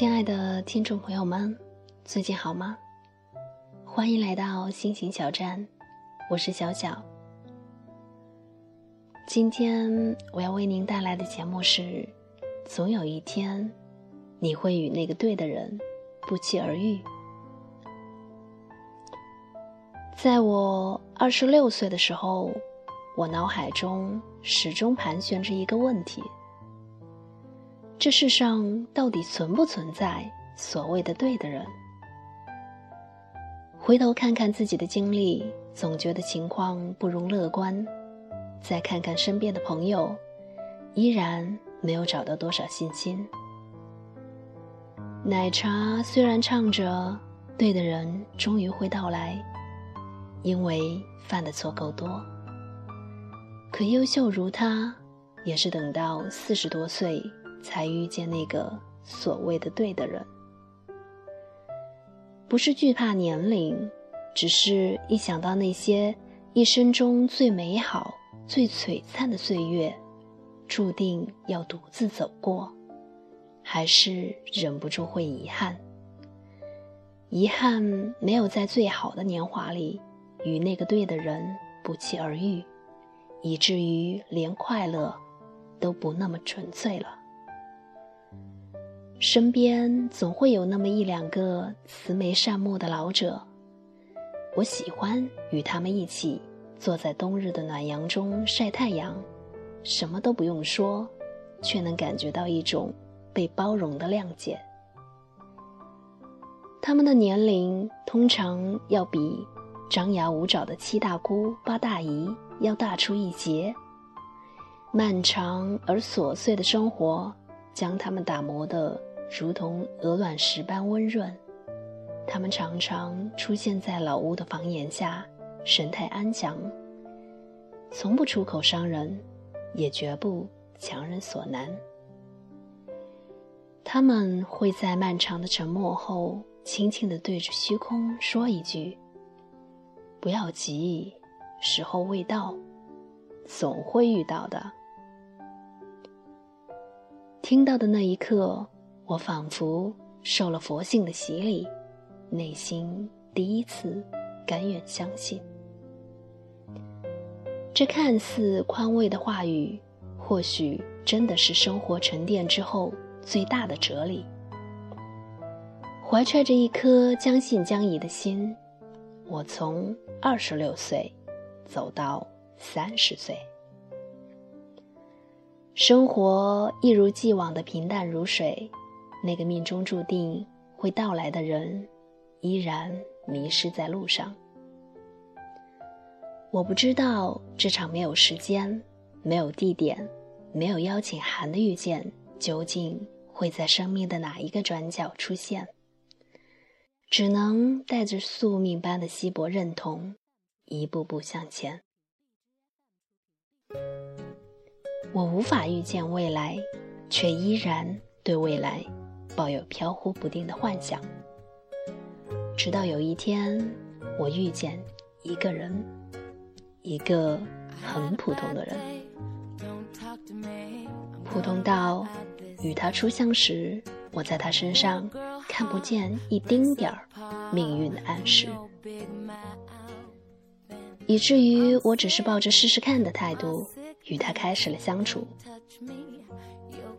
亲爱的听众朋友们，最近好吗？欢迎来到心情小站，我是小小。今天我要为您带来的节目是：总有一天，你会与那个对的人不期而遇。在我二十六岁的时候，我脑海中始终盘旋着一个问题。这世上到底存不存在所谓的对的人？回头看看自己的经历，总觉得情况不容乐观；再看看身边的朋友，依然没有找到多少信心。奶茶虽然唱着“对的人终于会到来”，因为犯的错够多，可优秀如他，也是等到四十多岁。才遇见那个所谓的对的人，不是惧怕年龄，只是一想到那些一生中最美好、最璀璨的岁月，注定要独自走过，还是忍不住会遗憾。遗憾没有在最好的年华里与那个对的人不期而遇，以至于连快乐都不那么纯粹了。身边总会有那么一两个慈眉善目的老者，我喜欢与他们一起坐在冬日的暖阳中晒太阳，什么都不用说，却能感觉到一种被包容的谅解。他们的年龄通常要比张牙舞爪的七大姑八大姨要大出一截，漫长而琐碎的生活将他们打磨的。如同鹅卵石般温润，他们常常出现在老屋的房檐下，神态安详，从不出口伤人，也绝不强人所难。他们会在漫长的沉默后，轻轻地对着虚空说一句：“不要急，时候未到，总会遇到的。”听到的那一刻。我仿佛受了佛性的洗礼，内心第一次甘愿相信。这看似宽慰的话语，或许真的是生活沉淀之后最大的哲理。怀揣着一颗将信将疑的心，我从二十六岁走到三十岁，生活一如既往的平淡如水。那个命中注定会到来的人，依然迷失在路上。我不知道这场没有时间、没有地点、没有邀请函的遇见，究竟会在生命的哪一个转角出现。只能带着宿命般的稀薄认同，一步步向前。我无法预见未来，却依然对未来。抱有飘忽不定的幻想，直到有一天，我遇见一个人，一个很普通的人，普通到与他初相识，我在他身上看不见一丁点儿命运的暗示，以至于我只是抱着试试看的态度与他开始了相处。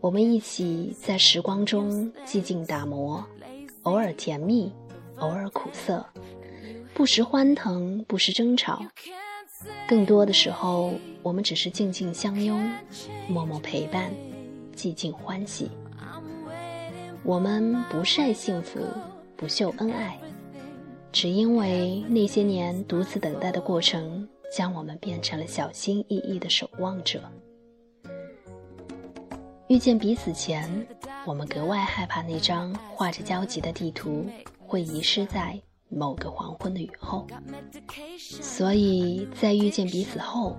我们一起在时光中寂静打磨，偶尔甜蜜，偶尔苦涩，不时欢腾，不时争吵。更多的时候，我们只是静静相拥，默默陪伴，寂静欢喜。我们不晒幸福，不秀恩爱，只因为那些年独自等待的过程，将我们变成了小心翼翼的守望者。遇见彼此前，我们格外害怕那张画着焦急的地图会遗失在某个黄昏的雨后，所以在遇见彼此后，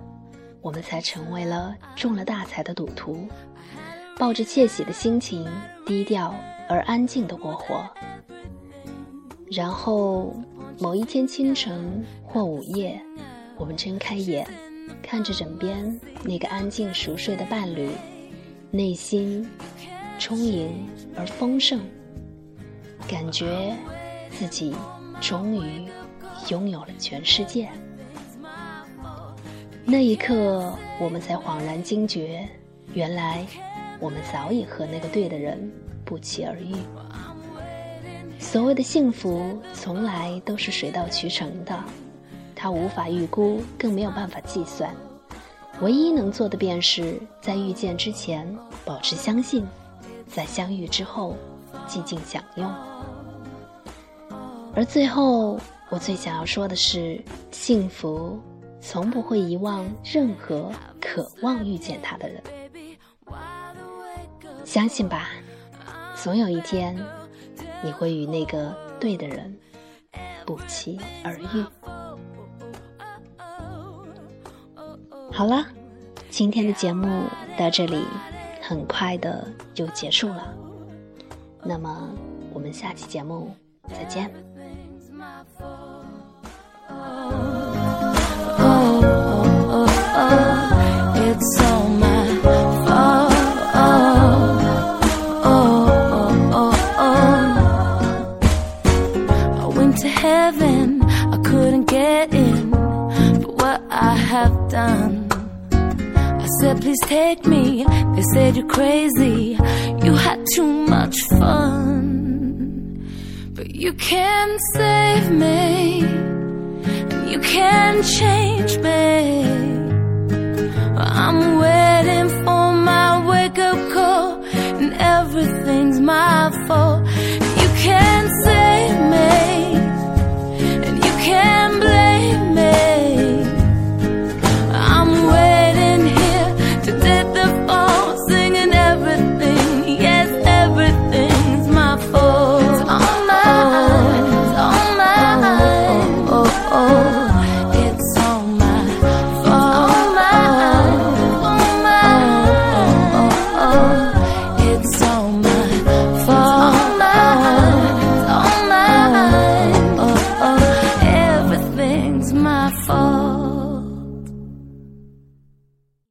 我们才成为了中了大彩的赌徒，抱着窃喜的心情，低调而安静的过活。然后某一天清晨或午夜，我们睁开眼，看着枕边那个安静熟睡的伴侣。内心充盈而丰盛，感觉自己终于拥有了全世界。那一刻，我们才恍然惊觉，原来我们早已和那个对的人不期而遇。所谓的幸福，从来都是水到渠成的，它无法预估，更没有办法计算。唯一能做的，便是在遇见之前保持相信，在相遇之后寂静享用。而最后，我最想要说的是，幸福从不会遗忘任何渴望遇见他的人。相信吧，总有一天，你会与那个对的人不期而遇。好了，今天的节目到这里，很快的就结束了。那么，我们下期节目再见。said, please take me. They said you're crazy. You had too much fun. But you can't save me. And you can't change me. I'm waiting for my wake up call. And everything's my fault.